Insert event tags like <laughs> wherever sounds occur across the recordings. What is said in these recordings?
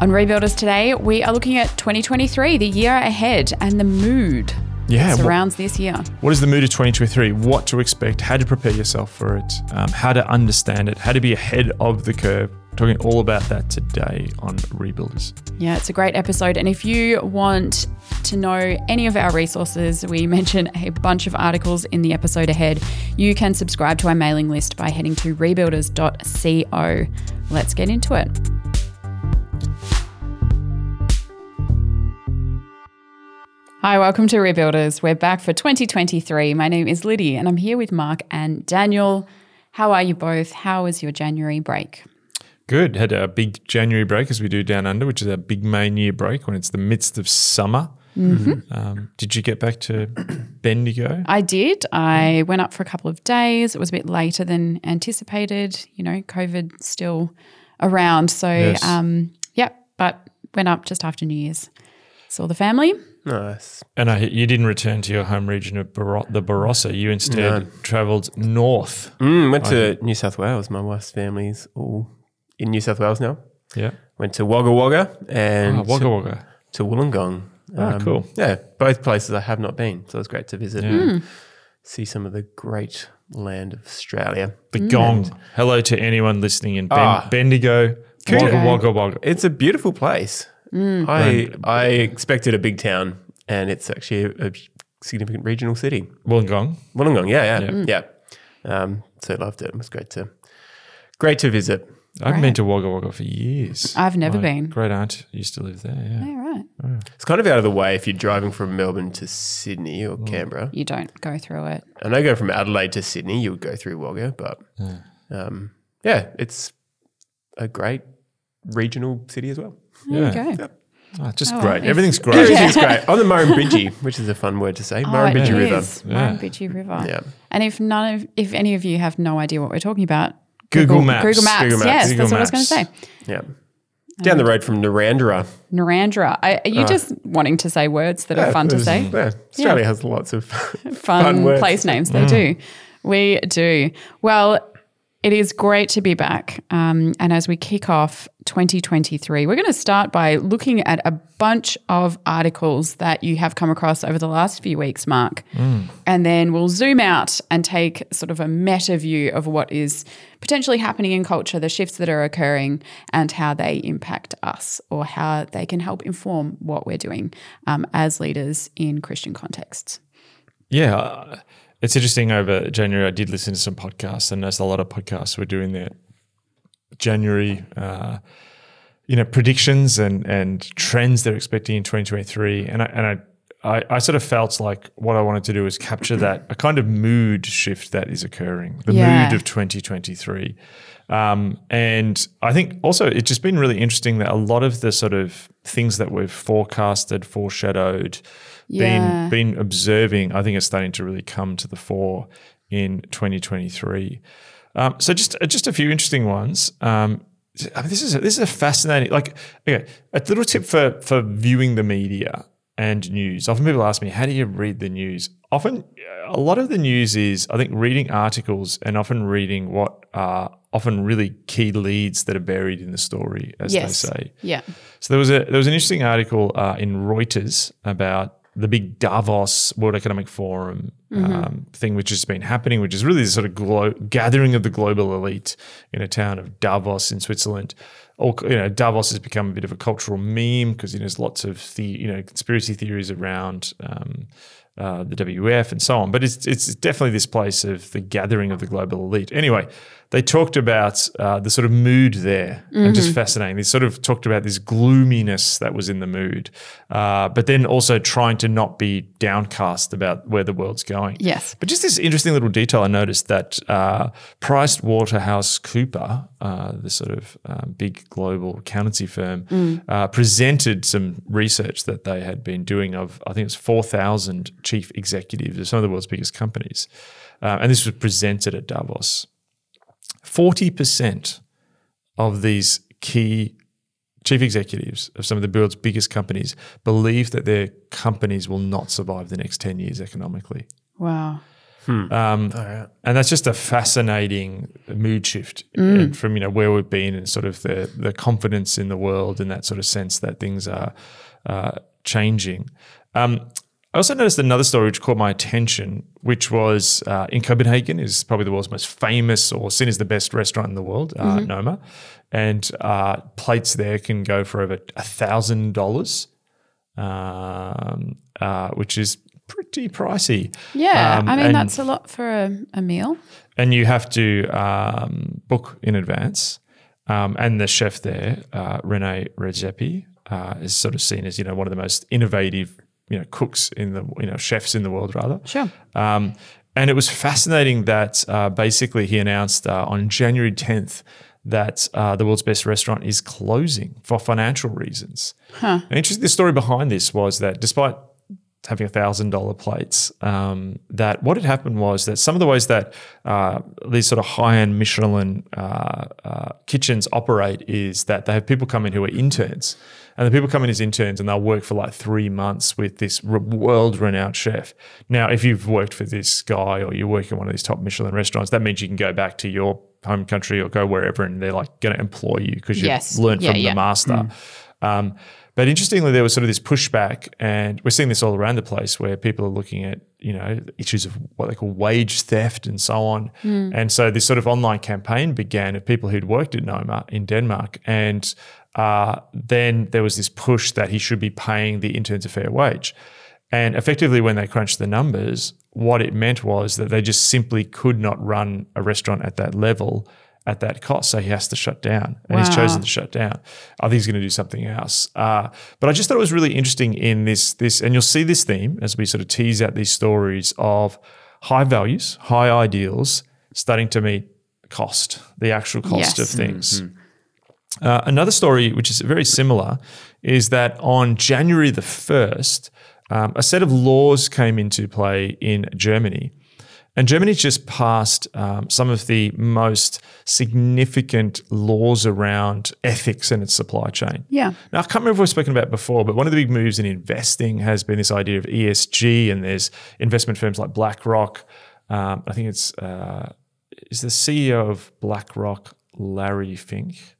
On Rebuilders today, we are looking at 2023, the year ahead, and the mood Yeah, surrounds this year. What is the mood of 2023? What to expect? How to prepare yourself for it? Um, how to understand it? How to be ahead of the curve? Talking all about that today on Rebuilders. Yeah, it's a great episode. And if you want to know any of our resources, we mention a bunch of articles in the episode ahead. You can subscribe to our mailing list by heading to rebuilders.co. Let's get into it. Hi, welcome to Rebuilders. We're back for 2023. My name is Liddy and I'm here with Mark and Daniel. How are you both? How was your January break? Good. Had a big January break as we do down under, which is a big main year break when it's the midst of summer. Um, did you get back to <coughs> Bendigo? I did. I went up for a couple of days. It was a bit later than anticipated. You know, COVID still around. So, Yes. um, yeah, but went up just after New Year's. Saw the family. Nice. And I, you didn't return to your home region of Baro- the Barossa. You instead travelled north. Mm, went to New South Wales. My wife's family's all in New South Wales now. Yeah. Went to Wagga Wagga and Oh, Wagga Wagga. to Wollongong. Um, Oh, cool. Yeah, both places I have not been. So it was great to visit Yeah. and see some of the great land of Australia. The gong. Hello to anyone listening in ben- Ah. Bendigo. Wagga Wagga Wagga. It's a beautiful place. I I expected a big town, and it's actually a, a significant regional city. Wollongong. Wollongong, yeah, yeah, yeah. Um, so loved it. It was great to great to visit. I haven't been to Wagga Wagga for years. I've never My been. Great aunt used to live there. Yeah. Yeah, right. It's kind of out of the way if you're driving from Melbourne to Sydney or Canberra. You don't go through it. I know going from Adelaide to Sydney, you would go through Wagga, but um, yeah, it's a great regional city as well. There Yeah. you go. Oh, just Oh, great. Everything's <laughs> great. Everything's great on the Murrumbidgee, which is a fun word to say. Oh, it Murrumbidgee River. is. Murrumbidgee River. Yeah. And if none of, if any of you have no idea what we're talking about, Google Maps. Google Maps. Google Maps. Yes, Google that's what I was going to say. Yeah. Um, Down the road from Narrandera. Narrandera. Are are you ah. just wanting to say words that are fun to say? Yeah, Australia has lots of <laughs> fun, fun words. place names. They mm. do. We do. Well, it is great to be back. Um, and as we kick off 2023, we're going to start by looking at a bunch of articles that you have come across over the last few weeks, Mark. And then we'll zoom out and take sort of a meta view of what is potentially happening in culture, the shifts that are occurring, and how they impact us or how they can help inform what we're doing um, as leaders in Christian contexts. Yeah, it's interesting. Over January, I did listen to some podcasts, and there's a lot of podcasts were doing their January, uh, you know, predictions and and trends they're expecting in 2023. And I and I, I, I sort of felt like what I wanted to do is capture that a kind of mood shift that is occurring, the Yeah. mood of 2023. Um, and I think also it's just been really interesting that a lot of the sort of things that we've forecasted, foreshadowed, Yeah. been been observing, I think it's starting to really come to the fore in 2023. Um, so just uh, just a few interesting ones. Um, I mean, this is a, this is a fascinating. Like, okay, a little tip for for viewing the media and news. Often people ask me, "How do you read the news?" Often, uh, a lot of the news is, I think, reading articles and often reading what are often really key leads that are buried in the story, as Yes. they say. Yeah. So there was a there was an interesting article uh, in Reuters about the big Davos World Economic Forum um, thing, which has been happening, which is really the sort of glo- gathering of the global elite in a town of Davos in Switzerland. All, you know, Davos has become a bit of a cultural meme because you know, there's lots of the you know conspiracy theories around. Um, uh, the WF and so on, but it's it's definitely this place of the gathering of the global elite. Anyway, they talked about uh, the sort of mood there, and just fascinating. They sort of talked about this gloominess that was in the mood, uh, but then also trying to not be downcast about where the world's going. Yes. But just this interesting little detail I noticed that uh, Price Waterhouse Cooper, uh, the sort of um, big global accountancy firm, uh, presented some research that they had been doing of, I think it's 4,000 chief executives of some of the world's biggest companies. Uh, and this was presented at Davos. 40% of these key chief executives of some of the world's biggest companies believe that their companies will not survive the next 10 years economically. Wow. Um, and that's just a fascinating mood shift and from you know where we've been and sort of the the confidence in the world and that sort of sense that things are uh, changing. Um, I also noticed another story which caught my attention, which was uh, in Copenhagen, is probably the world's most famous or seen as the best restaurant in the world, uh, Noma, and uh, plates there can go for over a thousand dollars, um, uh, which is pretty pricey. Yeah, Um, I mean that's a lot for a, a meal. and you have to um, book in advance. Um, and the chef there, uh, Rene Redzepi, uh, is sort of seen as you know one of the most innovative you know cooks in the you know chefs in the world rather. Sure. Um, and it was fascinating that uh, basically he announced uh, on January 10th that uh, the world's best restaurant is closing for financial reasons. Huh. interesting. The story behind this was that despite having a thousand dollar plates, um, that what had happened was that some of the ways that uh, these sort of high end Michelin uh, uh, kitchens operate is that they have people come in who are interns. And the people come in as interns and they'll work for like three months with this world renowned chef. Now, if you've worked for this guy or you work in one of these top Michelin restaurants, that means you can go back to your home country or go wherever and they're like going to employ you because you've Yes. learned Yeah, from yeah. the master. Um, but interestingly, there was sort of this pushback, and we're seeing this all around the place where people are looking at, you know, issues of what they call wage theft and so on. And so this sort of online campaign began of people who'd worked at Noma in Denmark. And uh, then there was this push that he should be paying the interns a fair wage. And effectively, when they crunched the numbers, what it meant was that they just simply could not run a restaurant at that level at that cost. So he has to shut down, and he's chosen to shut down. I think he's going to do something else. Uh, but I just thought it was really interesting in this this, and you'll see this theme as we sort of tease out these stories of high values, high ideals, starting to meet cost, the actual cost Yes. of things. Uh, another story, which is very similar, is that on January the 1st, um, a set of laws came into play in Germany. And Germany's just passed um, some of the most significant laws around ethics in its supply chain. Yeah. Now, I can't remember if we've spoken about it before, but one of the big moves in investing has been this idea of ESG, and there's investment firms like BlackRock. Um, I think it's uh, is the CEO of BlackRock Larry Fink.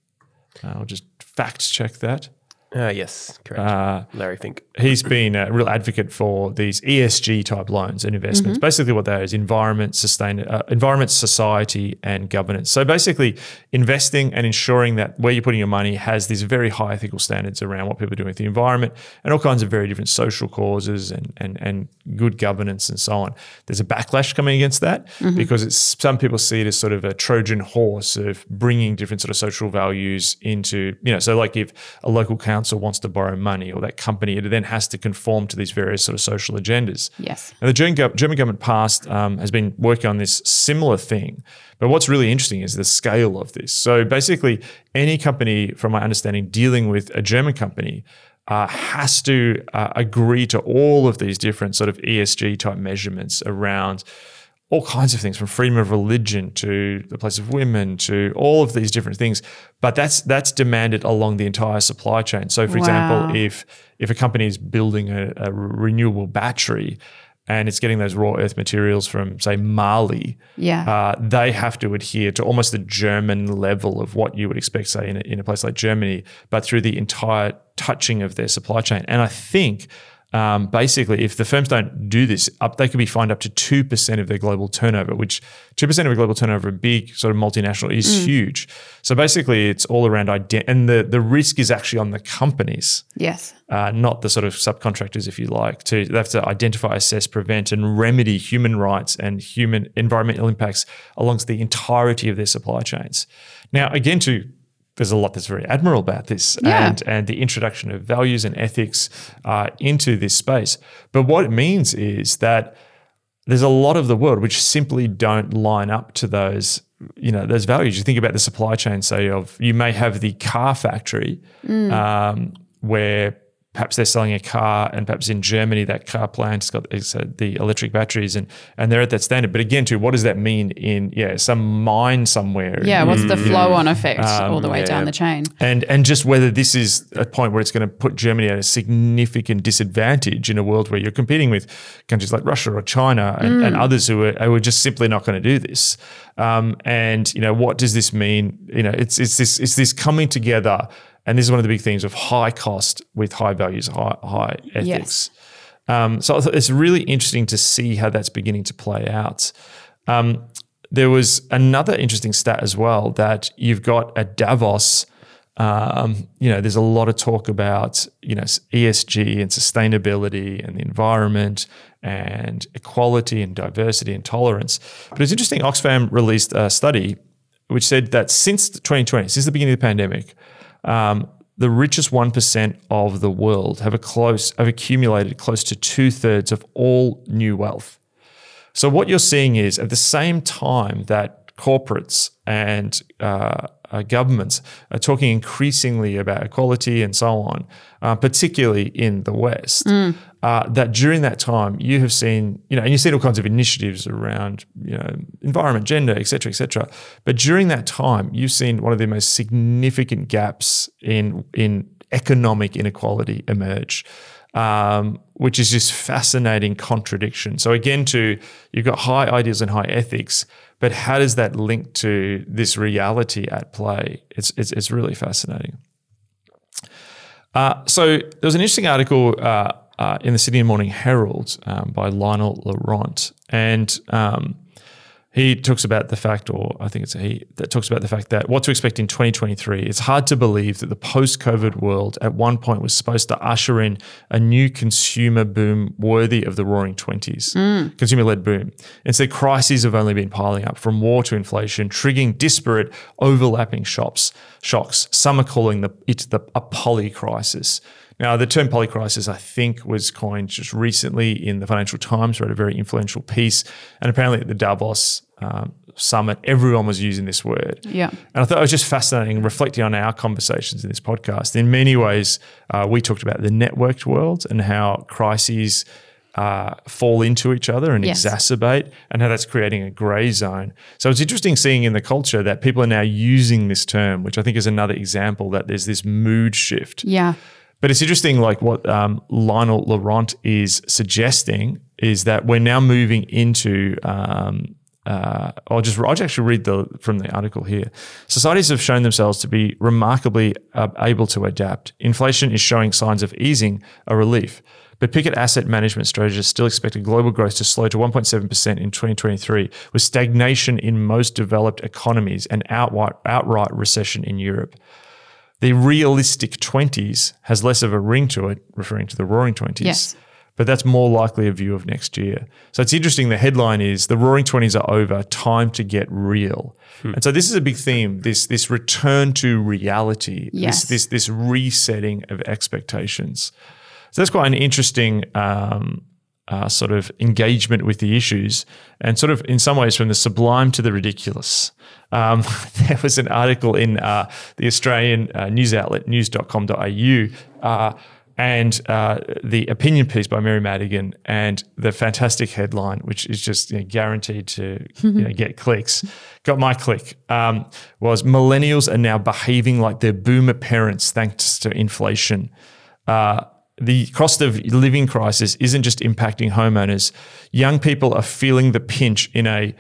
I'll just fact check that. Uh, yes, correct. Uh, Larry Fink. He's been a real advocate for these ESG type loans and investments. Basically, what that is environment, sustain, uh, environment, society, and governance. So basically, investing and ensuring that where you're putting your money has these very high ethical standards around what people are doing with the environment and all kinds of very different social causes and and and good governance and so on. There's a backlash coming against that because it's some people see it as sort of a Trojan horse of bringing different sort of social values into you know. So like if a local council wants to borrow money or that company, it then has to conform to these various sort of social agendas. Yes. And the German, gov- German government passed um, has been working on this similar thing. But what's really interesting is the scale of this. So basically, any company, from my understanding, dealing with a German company uh, has to uh, agree to all of these different sort of ESG type measurements around all kinds of things from freedom of religion to the place of women to all of these different things but that's that's demanded along the entire supply chain so for Wow. example if if a company is building a, a renewable battery and it's getting those raw earth materials from say mali Yeah. uh, they have to adhere to almost the German level of what you would expect, say, in a, in a place like Germany, but through the entire touching of their supply chain. And I think um, basically, if the firms don't do this, up they could be fined up to two percent of their global turnover, which two percent of a global turnover, a big sort of multinational, is huge. So basically, it's all around ident- and the the risk is actually on the companies yes. uh, not the sort of subcontractors, if you like. To they have to identify, assess, prevent, and remedy human rights and human environmental impacts along the entirety of their supply chains. Now, again, to there's a lot that's very admirable about this Yeah. and, and the introduction of values and ethics uh, into this space. But what it means is that there's a lot of the world which simply don't line up to those you know those values you think about the supply chain say of you may have the car factory um, where perhaps they're selling a car, and perhaps in Germany that car plant's got uh, the electric batteries, and and they're at that standard. But again, too, what does that mean in yeah some mine somewhere? Yeah, what's the flow on effect all the way yeah. down the chain? and and just whether this is a point where it's going to put Germany at a significant disadvantage in a world where you're competing with countries like Russia or China and, and others who are, who are just simply not going to do this. Um, and you know, what does this mean? You know, it's it's this it's this coming together, and this is one of the big themes of high cost with high values, high high ethics. Um, so it's really interesting to see how that's beginning to play out. Um, there was another interesting stat as well that you've got at Davos. Um, you know, there's a lot of talk about you know ESG and sustainability and the environment and equality and diversity and tolerance. But it's interesting. Oxfam released a study which said that since 2020, since the beginning of the pandemic, um, the richest one percent of the world have a close have accumulated close to two thirds of all new wealth. So what you're seeing is at the same time that corporates and uh, uh, governments are talking increasingly about equality and so on, uh, particularly in the West, uh, that during that time you have seen, you know, and you've seen all kinds of initiatives around, you know, environment, gender, et cetera, et cetera. But during that time, you've seen one of the most significant gaps in in economic inequality emerge um, which is just fascinating contradiction. So again, to you've got high ideals and high ethics, but how does that link to this reality at play? It's it's, it's really fascinating. Uh, so there was an interesting article uh, uh, in the Sydney Morning Herald um, by Lionel Laurent, and um, he talks about the fact, or I think it's he, that talks about the fact that what to expect in 2023. It's hard to believe that the post COVID world at one point was supposed to usher in a new consumer boom worthy of the roaring 20s, mm. consumer led boom. Instead, crises have only been piling up from war to inflation, triggering disparate, overlapping shops, shocks. Some are calling the, it the, a poly crisis. Now, the term polycrisis, I think, was coined just recently in the Financial Times, wrote a very influential piece. And apparently at the Davos um, summit, everyone was using this word. Yeah. And I thought it was just fascinating, reflecting on our conversations in this podcast. In many ways, uh, we talked about the networked world and how crises uh, fall into each other and Yes. exacerbate, and how that's creating a grey zone. So it's interesting seeing in the culture that people are now using this term, which I think is another example that there's this mood shift. Yeah. But it's interesting, like what um, Lionel Laurent is suggesting is that we're now moving into. Um, uh, I'll just I'll actually read the from the article here. Societies have shown themselves to be remarkably uh, able to adapt. Inflation is showing signs of easing, a relief. But Pictet Asset Management strategists still expect global growth to slow to 1.7% in 2023, with stagnation in most developed economies and outright, outright recession in Europe. The realistic 20s has less of a ring to it, referring to the roaring 20s. Yes. But that's more likely a view of next year. So it's interesting. The headline is the roaring 20s are over, time to get real. And so this is a big theme, this this return to reality, Yes. this, this this resetting of expectations. So that's quite an interesting um, uh, sort of engagement with the issues, and sort of in some ways from the sublime to the ridiculous. Um, <laughs> there was an article in uh, the Australian uh, news outlet news.com.au. And uh, the opinion piece by Mary Madigan and the fantastic headline, which is just you know, guaranteed to you know, get clicks, got my click, um, was millennials are now behaving like their boomer parents thanks to inflation. Uh, the cost of living crisis isn't just impacting homeowners. Young people are feeling the pinch in a,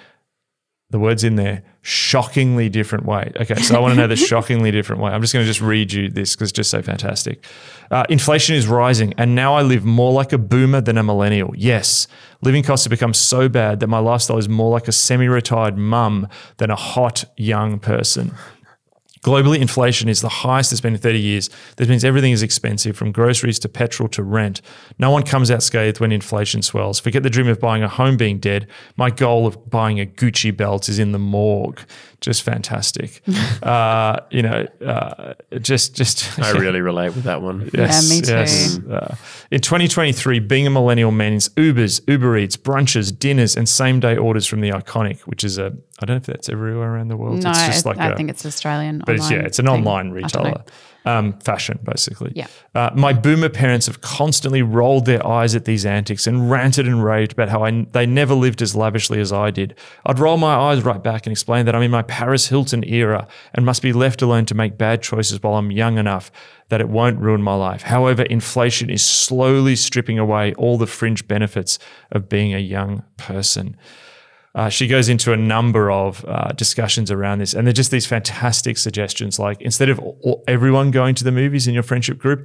the words in there, shockingly different way. Okay, so I want to know the <laughs> shockingly different way. I'm just going to just read you this because it's just so fantastic. Uh, inflation is rising, and now I live more like a boomer than a millennial. Yes, living costs have become so bad that my lifestyle is more like a semi retired mum than a hot young person. Globally, inflation is the highest it's been in 30 years. This means everything is expensive, from groceries to petrol to rent. No one comes out scathed when inflation swells. Forget the dream of buying a home being dead. My goal of buying a Gucci belt is in the morgue. Just fantastic. <laughs> uh, you know, uh, just just. I <laughs> really relate with that one. Yes, me too. yes. Uh, in 2023, being a millennial means Ubers, Uber Eats, brunches, dinners, and same day orders from the iconic, which is a I don't know if that's everywhere around the world. No, it's just I, like I a- think it's Australian. but it's, yeah, it's an thing. online I don't retailer. Um, fashion, basically. Yeah. Uh, my boomer parents have constantly rolled their eyes at these antics and ranted and raved about how I, they never lived as lavishly as I did. I'd roll my eyes right back and explain that I'm in my Paris Hilton era and must be left alone to make bad choices while I'm young enough that it won't ruin my life. However, inflation is slowly stripping away all the fringe benefits of being a young person. Uh, she goes into a number of uh, discussions around this, and they're just these fantastic suggestions. Like instead of all, everyone going to the movies in your friendship group,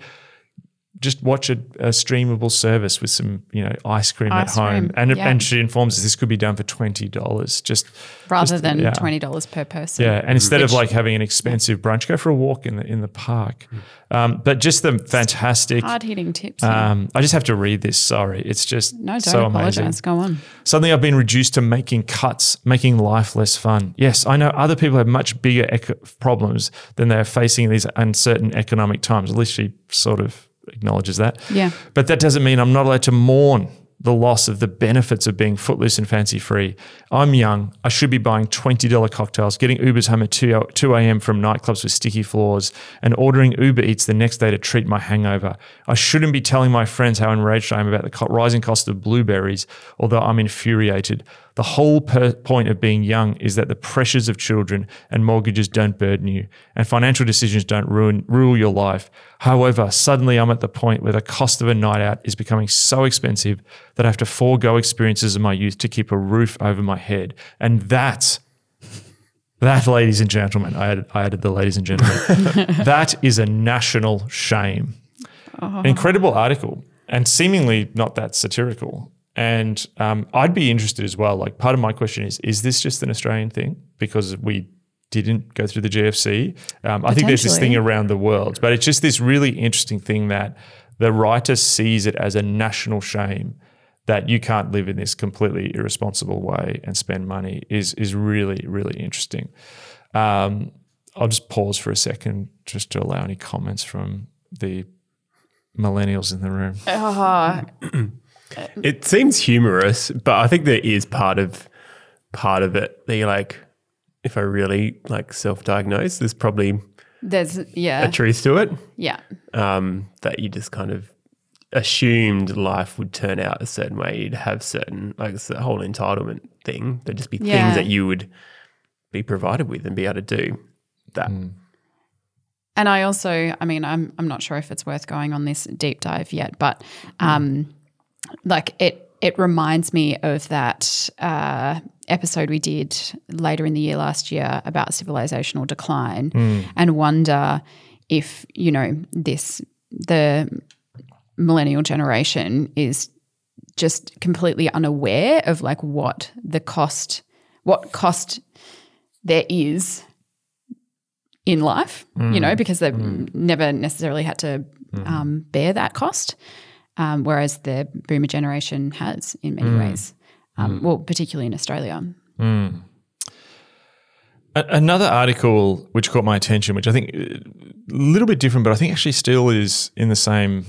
just watch a, a streamable service with some, you know, ice cream Ice at home. cream, And yeah. and she informs us this could be done for twenty dollars, just Rather just- than yeah. twenty dollars per person. Yeah, and instead of like having an expensive brunch, go for a walk in the in the park. Um, but just the fantastic. Hard hitting tips. Um, I just have to read this. Sorry, it's just no, don't so amazing. apologize. Go on. Suddenly, I've been reduced to making cuts, making life less fun. Yes, I know other people have much bigger eco- problems than they're facing in these uncertain economic times. At least she sort of acknowledges that. Yeah. But that doesn't mean I'm not allowed to mourn the loss of the benefits of being footloose and fancy free. I'm young. I should be buying $20 cocktails, getting Ubers home at 2, 2 a.m. from nightclubs with sticky floors, and ordering Uber Eats the next day to treat my hangover. I shouldn't be telling my friends how enraged I am about the rising cost of blueberries, although I'm infuriated. The whole per- point of being young is that the pressures of children and mortgages don't burden you, and financial decisions don't ruin rule your life. However, suddenly I'm at the point where the cost of a night out is becoming so expensive that I have to forego experiences of my youth to keep a roof over my head, and that. That, ladies and gentlemen, I added, I added the ladies and gentlemen. <laughs> that is a national shame. An incredible article and seemingly not that satirical. And um, I'd be interested as well. Like, part of my question is: Is this just an Australian thing because we didn't go through the GFC? Um, I think there's this thing around the world, but it's just this really interesting thing that the writer sees it as a national shame that you can't live in this completely irresponsible way and spend money is is really really interesting. Um, I'll just pause for a second just to allow any comments from the millennials in the room. Uh, It seems humorous, but I think there is part of part of it. that you're like, if I really like self-diagnose, there's probably there's yeah, a truth to it. yeah, Um, that you just kind of assumed life would turn out a certain way. You'd have certain like it's the whole entitlement thing. There'd just be Yeah. things that you would be provided with and be able to do. That And I also, I mean, I'm I'm not sure if it's worth going on this deep dive yet, but um, like it it reminds me of that uh, episode we did later in the year last year about civilizational decline, and wonder if you know this the millennial generation is just completely unaware of like what the cost what cost there is in life, you know, because they've never necessarily had to um, bear that cost, um, whereas the boomer generation has in many ways. Um, Well, particularly in Australia. A- Another article which caught my attention, which I think uh, a little bit different, but I think actually still is in the same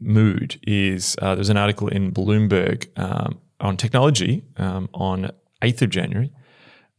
mood, is uh, there's an article in Bloomberg um, on technology um, on 8th of January.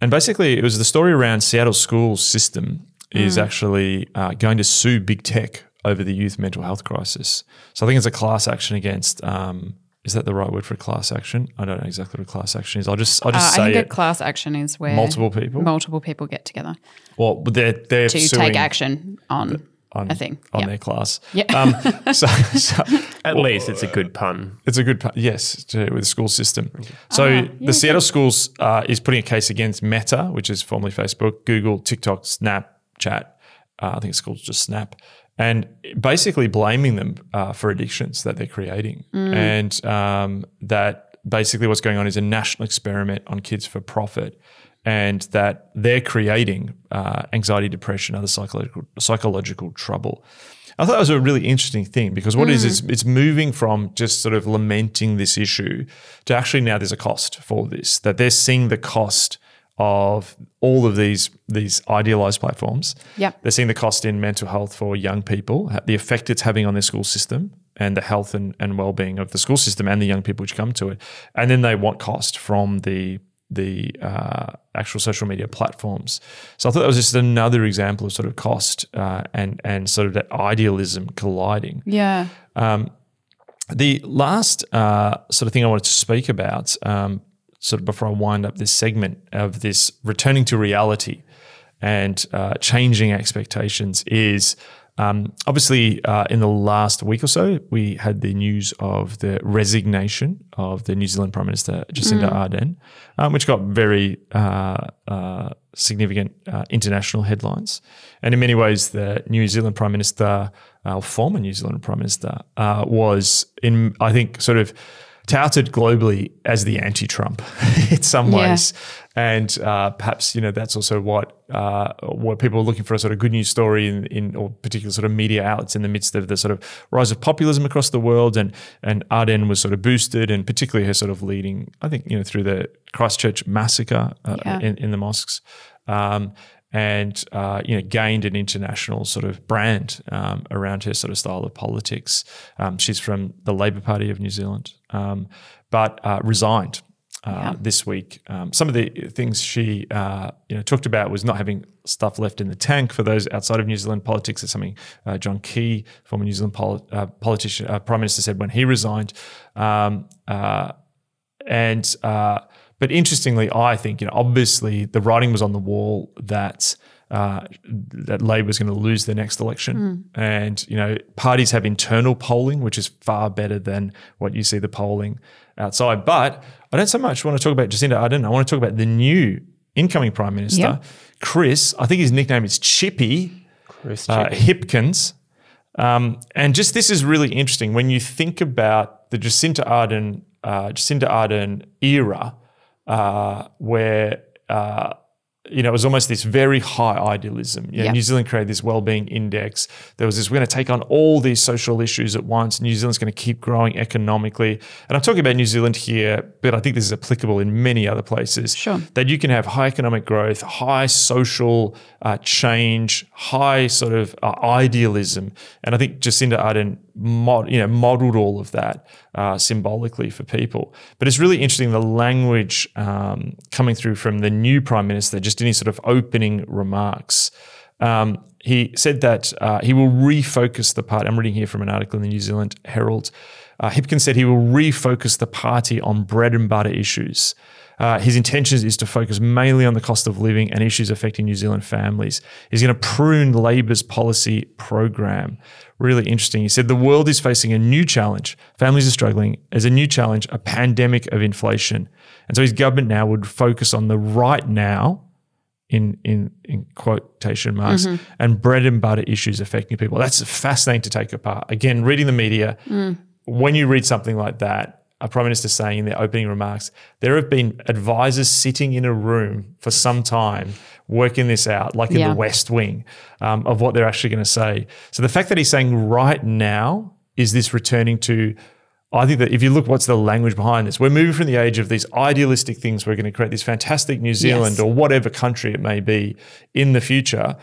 And basically, it was the story around Seattle school system is actually uh, going to sue big tech over the youth mental health crisis. So I think it's a class action against. Um, is that the right word for a class action? I don't know exactly what a class action is. I'll just I'll Uh, just I say think it. a class action is where Multiple people? multiple people get together well, they're they're to suing take action on, on a thing. on yeah. their class. Yeah. Um, <laughs> so, so at least it's a good pun. it's a good pun. yes to, with the school system. So Ah, yeah, the Seattle schools uh, is putting a case against Meta, which is formerly Facebook, Google, TikTok, Snapchat. Uh, I think it's called just Snap, and basically blaming them uh, for addictions that they're creating, and um, that basically what's going on is a national experiment on kids for profit. And that they're creating uh, anxiety, depression, other psychological psychological trouble. I thought that was a really interesting thing because what it is is it's moving from just sort of lamenting this issue to actually now there's a cost for this that they're seeing the cost of all of these these idealized platforms. Yep. They're seeing the cost in mental health for young people, the effect it's having on their school system and the health and, and well-being of the school system and the young people which come to it. And then they want cost from the the uh, actual social media platforms. So I thought that was just another example of sort of cost uh, and and sort of that idealism colliding. Yeah. The last uh, sort of thing I wanted to speak about, um, sort of before I wind up this segment of this returning to reality and uh, changing expectations, is um, obviously uh, in the last week or so, we had the news of the resignation of the New Zealand Prime Minister Jacinda Ardern, um, which got very uh, uh, significant uh, international headlines. And in many ways, the New Zealand Prime Minister, uh, former New Zealand Prime Minister, uh, was in, I think, sort of touted globally as the anti-Trump <laughs> in some Yeah. ways, and uh, perhaps you know that's also what uh, what people are looking for a sort of good news story in, in or particular sort of media outlets in the midst of the sort of rise of populism across the world, and and Ardern was sort of boosted, and particularly her sort of leading, I think you know through the Christchurch massacre uh, Yeah. in, in the mosques. Um, and uh, you know gained an international sort of brand um, around her sort of style of politics. Um, she's from the Labor Party of New Zealand, um, but uh, resigned uh, this week. Um, some of the things she uh, you know talked about was not having stuff left in the tank for those outside of New Zealand politics. It's something uh, John Key, former New Zealand poli- uh, politician, uh, prime minister, said when he resigned. Um, uh, and uh, but interestingly, I think you know obviously the writing was on the wall that uh, that Labor was going to lose the next election, and you know parties have internal polling, which is far better than what you see the polling outside. But I don't so much want to talk about Jacinda Ardern. I want to talk about the new incoming prime minister, Yep. Chris. I think his nickname is Chippy Chris uh, Chippy. Hipkins. Um, and just this is really interesting when you think about the Jacinda Ardern, uh, Jacinda Ardern era, uh, where uh, you know it was almost this very high idealism. You know, Yeah. New Zealand created this well-being index. There was this: we're going to take on all these social issues at once. New Zealand's going to keep growing economically. And I'm talking about New Zealand here, but I think this is applicable in many other places Sure. that you can have high economic growth, high social uh, change, high sort of uh, idealism, and I think Jacinda Ardern mod, you know, modeled all of that uh, symbolically for people. But it's really interesting the language um, coming through from the new prime minister, just in his sort of opening remarks. Um, he said that uh, he will refocus the party. I'm reading here from an article in the New Zealand Herald. Uh, Hipkins said he will refocus the party on bread and butter issues. Uh, his intention is to focus mainly on the cost of living and issues affecting New Zealand families. He's going to prune Labor's policy program. Really interesting. He said the world is facing a new challenge. Families are struggling. There's a new challenge, a pandemic of inflation. And so his government now would focus on the right now in in in quotation marks and bread and butter issues affecting people. That's fascinating to take apart. Again, reading the media, when you read something like that, a prime minister saying in their opening remarks, there have been advisors sitting in a room for some time working this out, like in Yeah. the West Wing, um, of what they're actually going to say. So the fact that he's saying right now is this returning to I think that if you look what's the language behind this, we're moving from the age of these idealistic things. We're going to create this fantastic New Zealand Yes. or whatever country it may be in the future.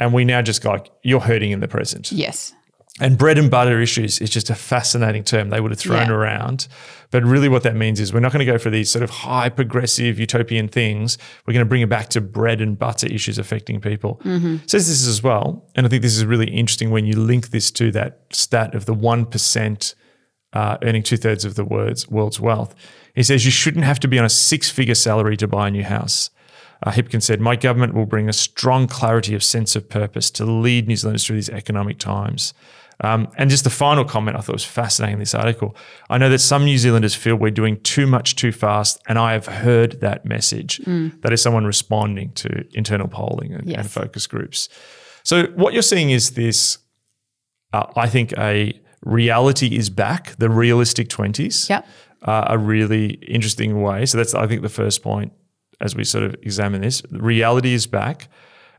And we now just go like, you're hurting in the present. Yes. And bread and butter issues is just a fascinating term they would have thrown Yeah. around. But really, what that means is we're not going to go for these sort of high progressive utopian things. We're going to bring it back to bread and butter issues affecting people. Mm-hmm. Says this as well. And I think this is really interesting when you link this to that stat of the 1% uh, earning two thirds of the world's, world's wealth. He says you shouldn't have to be on a six figure salary to buy a new house. Uh, Hipkins said, My government will bring a strong clarity of sense of purpose to lead New Zealanders through these economic times. Um, and just the final comment I thought was fascinating in this article. I know that some New Zealanders feel we're doing too much too fast, and I have heard that message. That is someone responding to internal polling and, and focus groups. So, what you're seeing is this uh, I think a reality is back, the realistic 20s Yep. uh, a really interesting way. So that's I think the first point as we sort of examine this. Reality is back.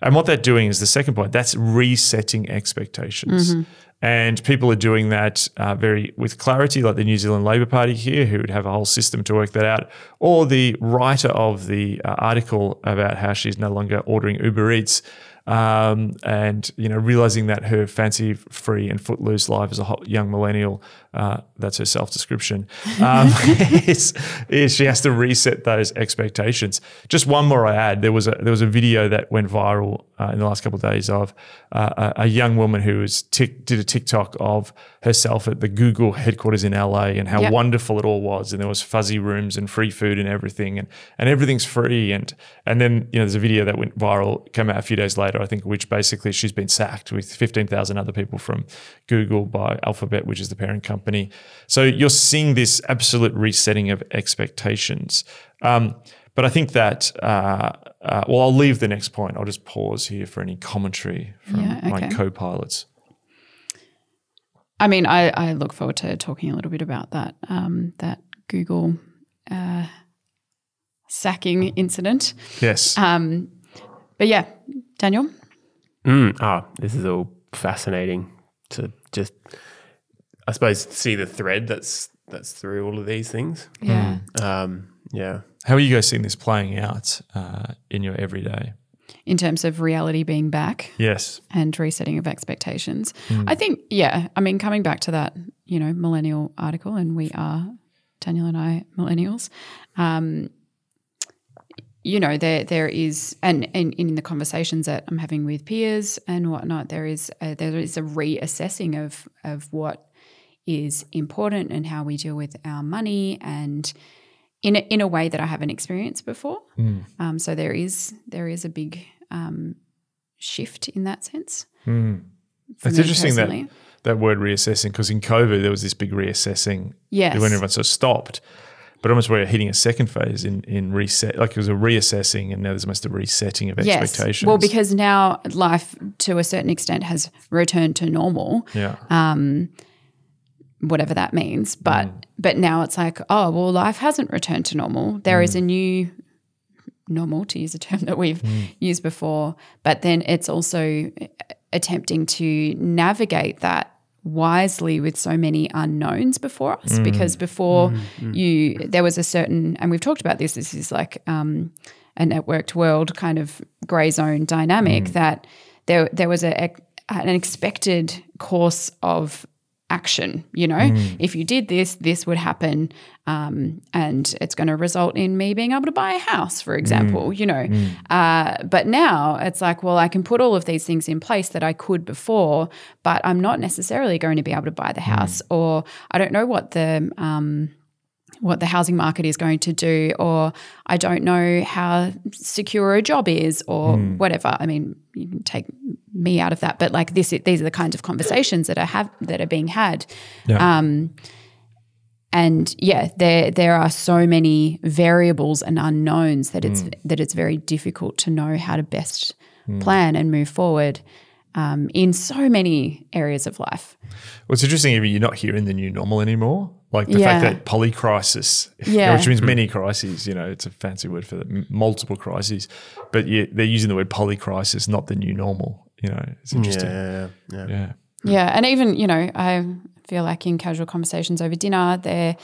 And what they're doing is the second point. That's resetting expectations, and people are doing that uh, very with clarity, like the New Zealand Labor Party here, who would have a whole system to work that out, or the writer of the uh, article about how she's no longer ordering Uber Eats. Um, and you know realizing that her fancy free and footloose life as a young millennial uh, that's her self description um, <laughs> is, is she has to reset those expectations. Just one more I add. There was a there was a video that went viral uh, in the last couple of days of uh, a, a young woman who was did a TikTok of herself at the Google headquarters in LA and how Yep. wonderful it all was. And there was fuzzy rooms and free food and everything. And and everything's free. And and then you know there's a video that went viral came out a few days later I think which basically she's been sacked with 15,000 other people from Google by Alphabet which is the parent company so you're seeing this absolute resetting of expectations. Um, but I think that uh, uh, well I'll leave the next point. I'll just pause here for any commentary from Yeah, my co-pilots. I mean, I, I look forward to talking a little bit about that um, that Google uh, sacking incident. yes. Um, but yeah, Daniel. Mm, ah, this is all fascinating to just, I suppose, see the thread that's that's through all of these things. Yeah. Um, yeah. how are you guys seeing this playing out uh, in your everyday In terms of reality being back yes and resetting of expectations, I think yeah. I mean, coming back to that, you know, millennial article, and we are Daniel and I millennials. Um, you know, there there is, and, and in the conversations that I'm having with peers and whatnot, there is a, there is a reassessing of of what is important and how we deal with our money and in a, in a way that I haven't experienced before. Um, so there is there is a big um, shift in that sense. for It's interesting that personally. that word reassessing because in COVID there was this big reassessing Yes. when everyone sort of stopped, but almost we're hitting a second phase in in reset. Like it was a reassessing, and now there's almost a resetting of expectations. Well, because now life to a certain extent has returned to normal, yeah, whatever that means. But mm. but now it's like, oh well, life hasn't returned to normal. There is a mm. new normal, to use a term that we've mm. used before. But then it's also attempting to navigate that wisely with so many unknowns before us because before you there was a certain and we've talked about this this is like um, a networked world kind of gray zone dynamic that there there was a, an expected course of action you know? If you did this this would happen um, and it's going to result in me being able to buy a house for example you know? Uh, but now it's like well i can put all of these things in place that i could before but i'm not necessarily going to be able to buy the house or i don't know what the um, what the housing market is going to do, or I don't know how secure a job is, or whatever. I mean, you can take me out of that, but like this, these are the kinds of conversations that are have that are being had. yeah. Um, and yeah, there there are so many variables and unknowns that it's that it's very difficult to know how to best plan and move forward um, in so many areas of life. Well, it's interesting. Even you're not hearing the new normal anymore. Like the Yeah. fact that polycrisis, <laughs> Yeah. which means many crises. You know, it's a fancy word for that, multiple crises. But yeah, they're using the word polycrisis, not the new normal. You know, it's mm, interesting. Yeah. Yeah. yeah. Yeah, and even you know, I feel like in casual conversations over dinner, there,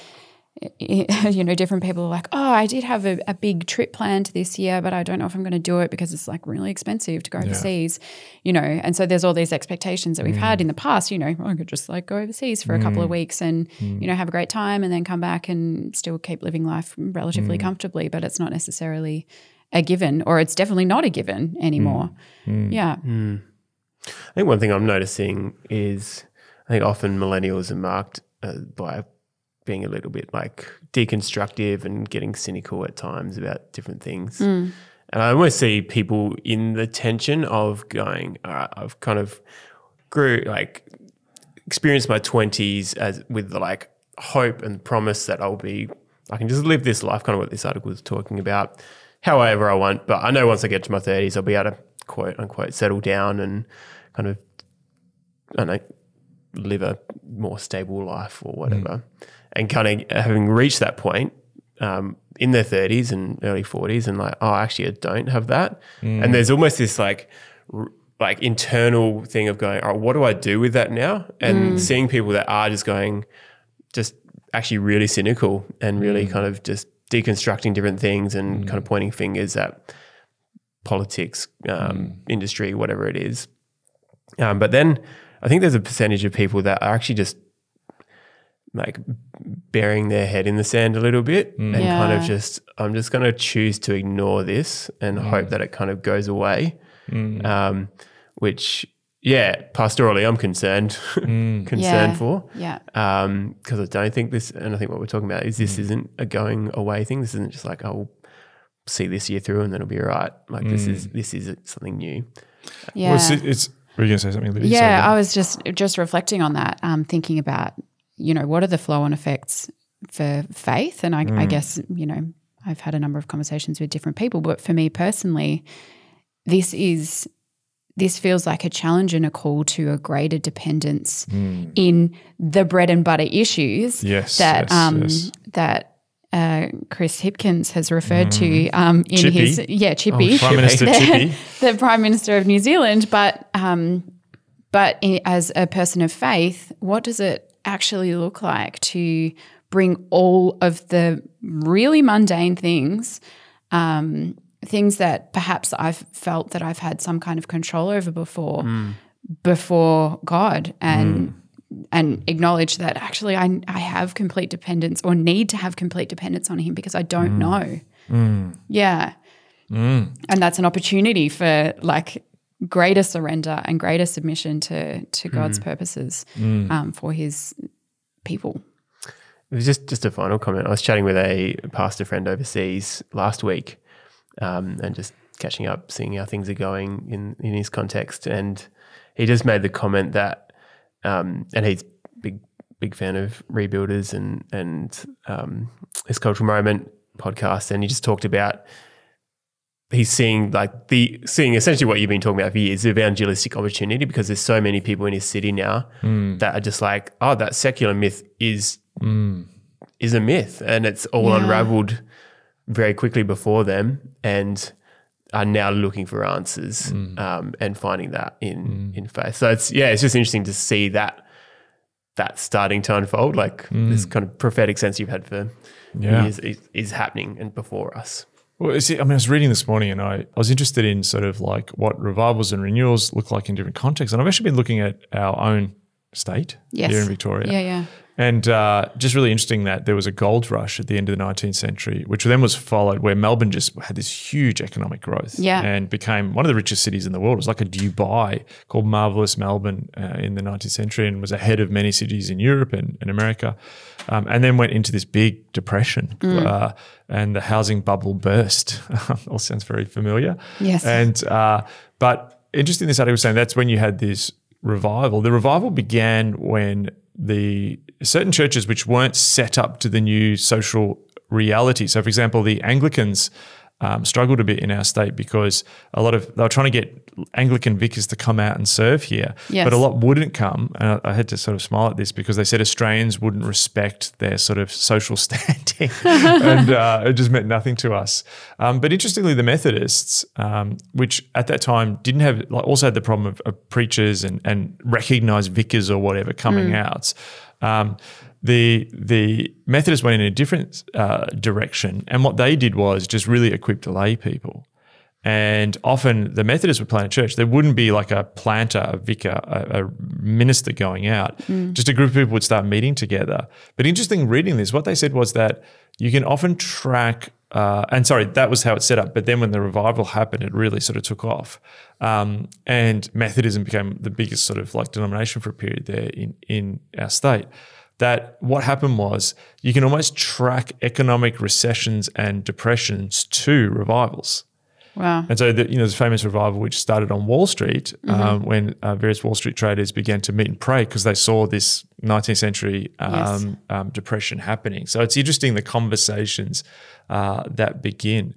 <laughs> you know, different people are like, "Oh, I did have a, a big trip planned this year, but I don't know if I'm going to do it because it's like really expensive to go overseas." You know, and so there's all these expectations that we've had mm. in the past. You know, oh, I could just like go overseas for a couple of mm. weeks and mm. you know have a great time, and then come back and still keep living life relatively comfortably. But it's not necessarily a given, or it's definitely not a given anymore. Yeah, I think one thing I'm noticing is I think often millennials are marked uh, by being a little bit like deconstructive and getting cynical at times about different things. Mm. And I almost see people in the tension of going, all right, I've kind of grew like experienced my 20s as with the like hope and promise that I'll be I can just live this life kind of what this article is talking about however I want. But I know once I get to my 30s I'll be able to quote unquote settle down and kind of I don't know live a more stable life or mm. whatever and kind of having reached that point um, in their 30s and early 40s and like oh actually I don't have that. And there's almost this like r- like internal thing of going oh what do I do with that now? And seeing people that are just going just actually really cynical and really kind of just deconstructing different things and kind of pointing fingers at politics, um, industry, whatever it is. Um, but then I think there's a percentage of people that are actually just like burying their head in the sand a little bit mm. and kind of just, I'm just going to choose to ignore this and mm. hope that it kind of goes away. Mm. Um, which, yeah, pastorally, I'm concerned, <laughs> <laughs> concerned Yeah. for Yeah. Um, because I don't think this, and I think what we're talking about is this isn't a going away thing. This isn't just like oh, we'll see this year through and then it'll be all right. Like this is this is something new. Yeah. Well, it's, it's were you going to say something, Libby? Sorry, Yeah. I was just just reflecting on that, um, thinking about you know what are the flow on effects for faith, and I, I guess you know I've had a number of conversations with different people, but for me personally, this is this feels like a challenge and a call to a greater dependence in the bread and butter issues Yes, that yes, um, yes. that uh, Chris Hipkins has referred to um, in Chippy. his yeah Chippy Prime <laughs> Minister the, Chippy. <laughs> the Prime Minister of New Zealand, but um, but i as a person of faith, what does it actually look like to bring all of the really mundane things, um, things that perhaps I've felt that I've had some kind of control over before, mm. before God, and mm. and acknowledge that actually I I have complete dependence or need to have complete dependence on Him because I don't mm. know. Yeah. And that's an opportunity for like greater surrender and greater submission to to God's purposes um, for His people. It was just just a final comment. I was chatting with a pastor friend overseas last week, um, and just catching up, seeing how things are going in in his context, and he just made the comment that, um, and he's big big fan of rebuilders and and um, This Cultural Moment podcast, and he just talked about he's seeing like the seeing essentially what you've been talking about for years, the evangelistic opportunity, because there's so many people in his city now hmm. that are just like, oh, that secular myth is hmm. is a myth, and it's all Yeah. unraveled very quickly before them, and are now looking for answers hmm. um, and finding that in in faith. So it's yeah, it's just interesting to see that that starting to unfold, like this kind of prophetic sense you've had for Yeah. years is, is happening and before us. Well, see, I mean, I was reading this morning, and I, I was interested in sort of like what revivals and renewals look like in different contexts. And I've actually been looking at our own state Yes. here in Victoria. Yeah, yeah. And uh, just really interesting that there was a gold rush at the end of the 19th century, which then was followed where Melbourne just had this huge economic growth Yeah. and became one of the richest cities in the world. It was like a Dubai called Marvelous Melbourne uh, in the 19th century and was ahead of many cities in Europe and, and America. Um, and then went into this big depression uh, and the housing bubble burst. <laughs> All sounds very familiar. Yes. And, uh, but interesting, this article was saying that's when you had this revival. The revival began when the certain churches which weren't set up to the new social reality. So, for example, the Anglicans um, struggled a bit in our state because a lot of they were trying to get Anglican vicars to come out and serve here, Yes. but a lot wouldn't come. And I, I had to sort of smile at this because they said Australians wouldn't respect their sort of social <laughs> standing, and uh, it just meant nothing to us. Um, but interestingly, the Methodists, um, which at that time didn't have, like, also had the problem of, of preachers and and recognised vicars or whatever coming out. The the Methodists went in a different uh, direction, and what they did was just really equip the lay people. And often the Methodists would plant a church. There wouldn't be like a planter, a vicar, a, a minister going out. Just a group of people would start meeting together. But interesting reading this, what they said was that you can often track, uh, and sorry, that was how it's set up. But then when the revival happened, it really sort of took off. Um, and Methodism became the biggest sort of like denomination for a period there in, in our state that what happened was you can almost track economic recessions and depressions to revivals. Wow. And so, the, you know, a famous revival which started on Wall Street Mm-hmm. um, when uh, various Wall Street traders began to meet and pray because they saw this 19th century um, um, depression happening. So it's interesting the conversations uh, that begin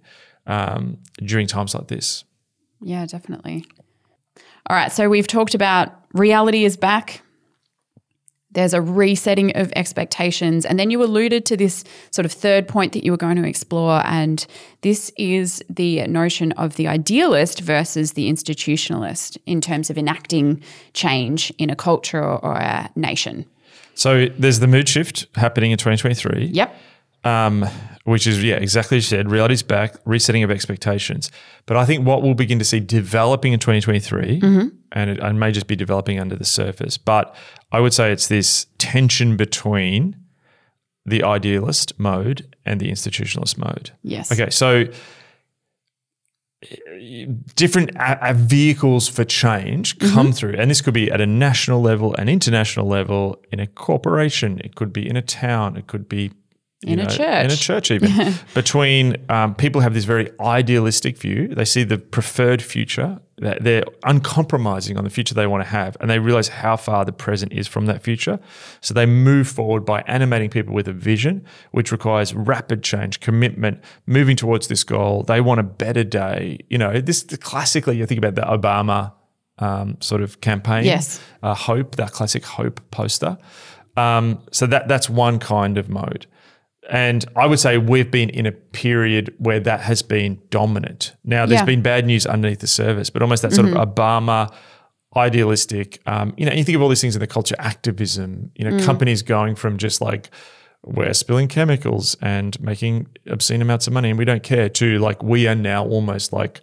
um, during times like this. Yeah, definitely. All right. So we've talked about reality is back. There's a resetting of expectations. And then you alluded to this sort of third point that you were going to explore. And this is the notion of the idealist versus the institutionalist in terms of enacting change in a culture or, a nation. So there's the mood shift happening in 2023. Yep. Um, which is yeah, exactly as you said. Reality's back, resetting of expectations. But I think what we'll begin to see developing in 2023, and it, it may just be developing under the surface, but I would say it's this tension between the idealist mode and the institutionalist mode. Yes. Okay, so different uh, uh, vehicles for change come through, and this could be at a national level, an international level, in a corporation. It could be in a town. It could be In a church, in a church. even <laughs> between um, people have this very idealistic view. They see the preferred future. that They're uncompromising on the future they want to have, and they realize how far the present is from that future. So they move forward by animating people with a vision, which requires rapid change, commitment, moving towards this goal. They want a better day. You know, this classically, you think about the Obama um, sort of campaign. Yes. uh, hope, that classic hope poster. Um, so that that's one kind of mode. And I would say we've been in a period where that has been dominant. Now, there's Yeah. been bad news underneath the surface, but almost that sort of Obama idealistic, um, you know, you think of all these things in the culture, activism, you know, companies going from just like, we're spilling chemicals and making obscene amounts of money and we don't care to like, we are now almost like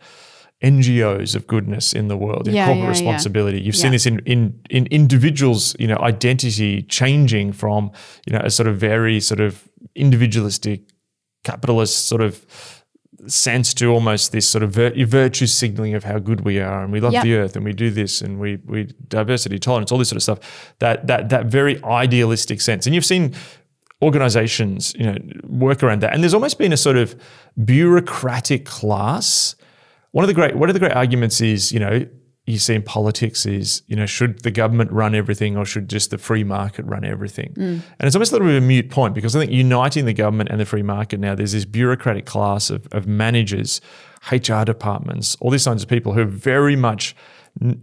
NGOs of goodness in the world, in Yeah, corporate yeah, yeah. responsibility. You've Yeah. seen this in, in in individuals, you know, identity changing from, you know, a sort of very sort of individualistic capitalist sort of sense to almost this sort of vir- virtue signaling of how good we are and we love the earth and we do this and we we diversity tolerance all this sort of stuff that that that very idealistic sense and you've seen organizations you know work around that and there's almost been a sort of bureaucratic class one of the great one of the great arguments is you know you see in politics is you know should the government run everything or should just the free market run everything? And it's almost a little bit of a mute point because i think uniting the government and the free market now there's this bureaucratic class of, of managers hr departments all these kinds of people who have very much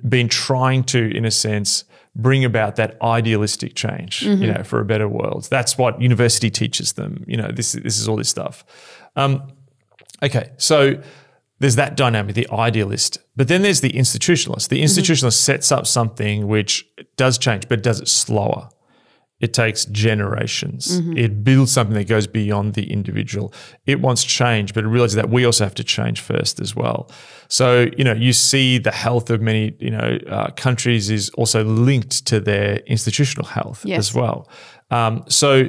been trying to in a sense bring about that idealistic change you know for a better world. That's what university teaches them you know this, this is all this stuff. Um, Okay, so there's that dynamic, the idealist. But then there's the institutionalist. The institutionalist sets up something which does change, but does it slower. It takes generations. It builds something that goes beyond the individual. It wants change, but it realizes that we also have to change first as well. So, you know, you see the health of many, you know, uh, countries is also linked to their institutional health Yes. as well. Um, so,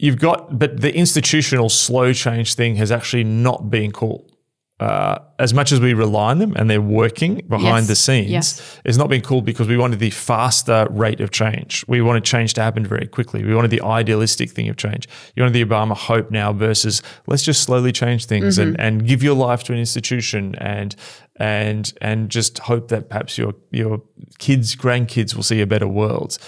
you've got, but the institutional slow change thing has actually not been cool. Uh, as much as we rely on them and they're working behind Yes, the scenes, yes. it's not been cool because we wanted the faster rate of change. We wanted change to happen very quickly. We wanted the idealistic thing of change. You wanted the Obama hope now versus let's just slowly change things and, and give your life to an institution and and and just hope that perhaps your your kids, grandkids will see a better world.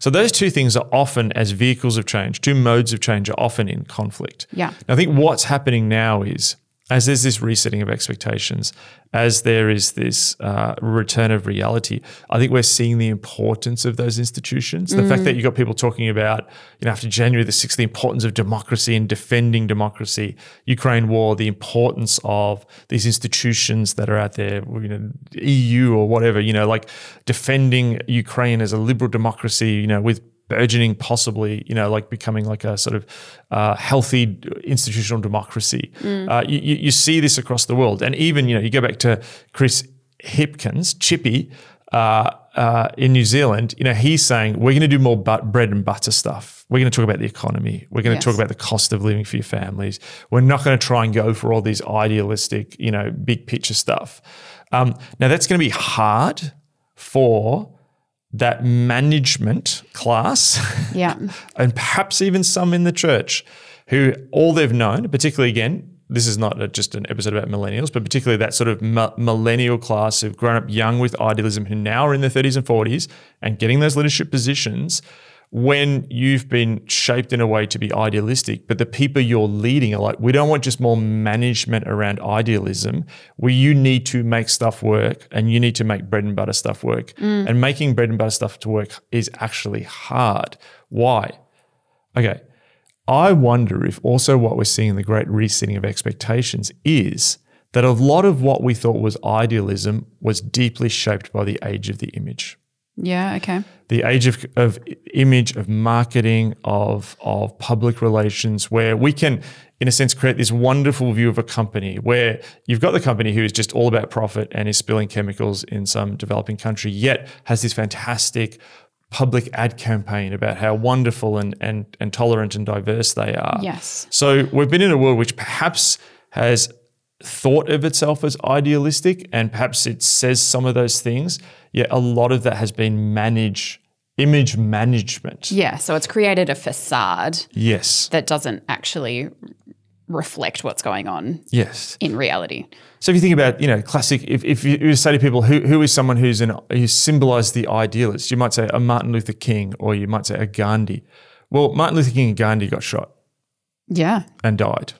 So those two things are often as vehicles of change, two modes of change are often in conflict. Yeah. I think what's happening now is as there's this resetting of expectations, as there is this uh, return of reality, I think we're seeing the importance of those institutions. The fact that you've got people talking about, you know, after January the 6th, the importance of democracy and defending democracy, Ukraine war, the importance of these institutions that are out there, you know, EU or whatever, you know, like defending Ukraine as a liberal democracy, you know, with burgeoning, possibly, you know, like becoming like a sort of uh, healthy institutional democracy. Uh, you, you you see this across the world. And even, you know, you go back to Chris Hipkins, Chippy, uh, uh, in New Zealand, you know, he's saying we're going to do more but- bread and butter stuff. We're going to talk about the economy. We're going to Yes. talk about the cost of living for your families. We're not going to try and go for all these idealistic, you know, big picture stuff. Um, now that's going to be hard for that management class <laughs> Yeah. <laughs> and perhaps even some in the church who all they've known, particularly again, this is not a, just an episode about millennials, but particularly that sort of mi- millennial class who've grown up young with idealism, who now are in their 30s and 40s and getting those leadership positions when you've been shaped in a way to be idealistic, but the people you're leading are like, we don't want just more management around idealism. We you need to make stuff work and you need to make bread and butter stuff work. Mm. And making bread and butter stuff to work is actually hard. Why? Okay. I wonder if also what we're seeing in the great resetting of expectations is that a lot of what we thought was idealism was deeply shaped by the age of the image. Yeah. Okay. the age of, of image, of marketing, of of public relations, where we can, in a sense, create this wonderful view of a company where you've got the company who is just all about profit and is spilling chemicals in some developing country, yet has this fantastic public ad campaign about how wonderful and and, and tolerant and diverse they are. Yes. So we've been in a world which perhaps has thought of itself as idealistic and perhaps it says some of those things, yet a lot of that has been managed, image management. Yeah. So it's created a facade Yes. that doesn't actually reflect what's going on Yes. in reality. So if you think about, you know, classic, if, if you say to people, who, who is someone who's an, who symbolized the idealist, you might say a Martin Luther King or you might say a Gandhi. Well, Martin Luther King and Gandhi got shot. Yeah. and died.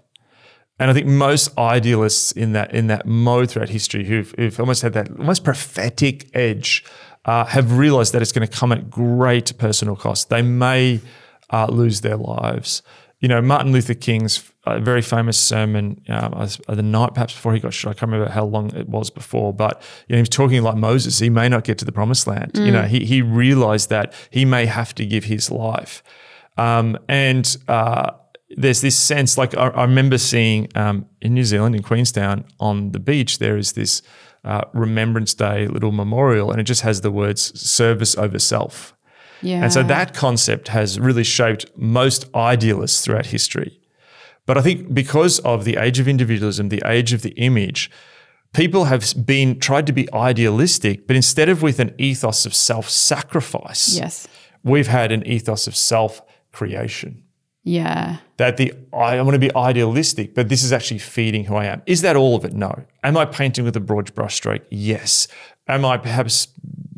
And I think most idealists in that in that mode throughout history, who've, who've almost had that almost prophetic edge, uh, have realised that it's going to come at great personal cost. They may uh, lose their lives. You know, Martin Luther King's uh, very famous sermon uh, the night perhaps before he got shot. I can't remember how long it was before, but you know, he was talking like Moses. He may not get to the promised land. You know, he he realised that he may have to give his life. Um, and uh, there's this sense, like I, I remember seeing um, in New Zealand, in Queenstown, on the beach, there is this uh, Remembrance Day little memorial, and it just has the words service over self. Yeah. And so that concept has really shaped most idealists throughout history. But I think because of the age of individualism, the age of the image, people have been tried to be idealistic, but instead of with an ethos of self-sacrifice, Yes. we've had an ethos of self-creation. Yeah. That the I want to be idealistic, but this is actually feeding who I am. Is that all of it? No. Am I painting with a broad brushstroke? Yes. Am I perhaps,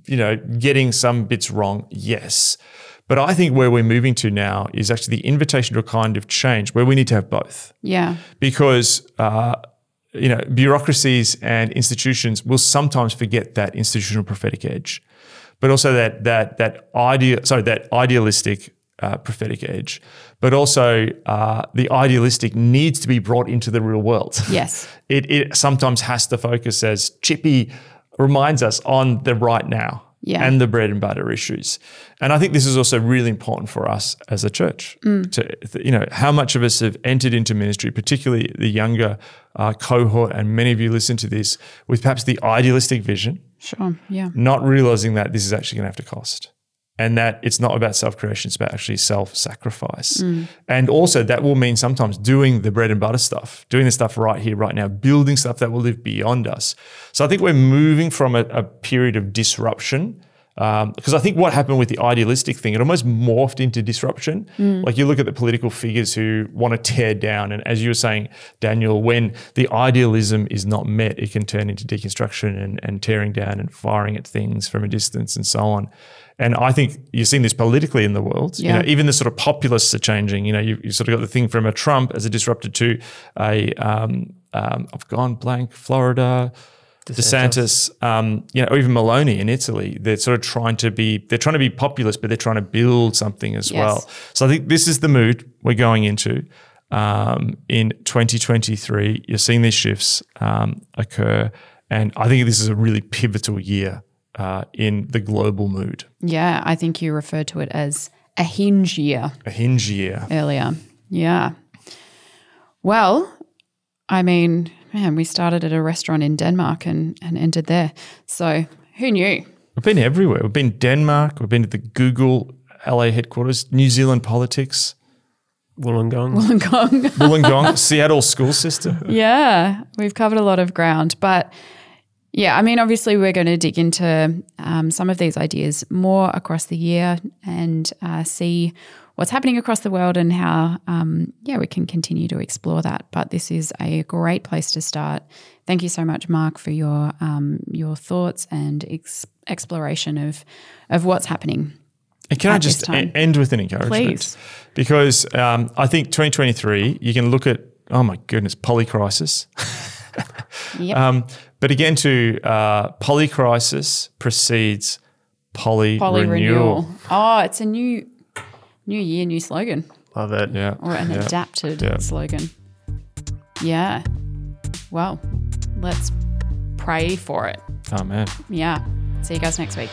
you know, getting some bits wrong? Yes. But I think where we're moving to now is actually the invitation to a kind of change where we need to have both Yeah. because uh, you know bureaucracies and institutions will sometimes forget that institutional prophetic edge, but also that that that idea sorry that idealistic uh, prophetic edge, but also uh, the idealistic needs to be brought into the real world. <laughs> Yes. it it sometimes has to focus as Chippy reminds us on the right now. Yeah. And the bread and butter issues, and I think this is also really important for us as a church. To you know, how much of us have entered into ministry, particularly the younger uh, cohort, and many of you listen to this with perhaps the idealistic vision, Sure. Yeah. not realizing that this is actually going to have to cost, and that it's not about self creation; it's about actually self sacrifice. Mm. And also, that will mean sometimes doing the bread and butter stuff, doing the stuff right here, right now, building stuff that will live beyond us. So I think we're moving from a, a period of disruption. Um, because I think what happened with the idealistic thing, it almost morphed into disruption. Mm. Like you look at the political figures who want to tear down, and as you were saying, Daniel, when the idealism is not met, it can turn into deconstruction and, and tearing down and firing at things from a distance and so on. And I think you've seen this politically in the world. You know, even the sort of populists are changing. You know, you, you sort of got the thing from a Trump as a disruptor to a um, um, I've gone blank, Florida, DeSantis, um, you know, or even Meloni in Italy. They're sort of trying to be they're trying to be populist, but they're trying to build something as Yes. well. So I think this is the mood we're going into. Um, in 2023, you're seeing these shifts um, occur, and I think this is a really pivotal year uh, in the global mood, Yeah. I think you referred to it as a hinge year a hinge year. earlier. Yeah. Well, I mean, man, we started at a restaurant in Denmark and, and ended there. So who knew? We've been everywhere. We've been Denmark. We've been to the Google LA headquarters, New Zealand politics, Wollongong. Wollongong. Wollongong, Seattle school system. <laughs> yeah, we've covered a lot of ground. But yeah, I mean, obviously, we're going to dig into um, some of these ideas more across the year and uh, see what's happening across the world and how, um, yeah, we can continue to explore that. But this is a great place to start. Thank you so much, Mark, for your um, your thoughts and ex- exploration of of what's happening. And can I just end with an encouragement? Please. Because um, I think 2023, you can look at, oh my goodness, polycrisis. <laughs> Yep. Um, but again, to uh, polycrisis precedes poly, Poly renewal. renewal. Oh, it's a new new year, new slogan. Love it. Yeah. or an yeah. adapted Yeah. slogan. Yeah. Well, let's pray for it. Amen. Yeah. See you guys next week.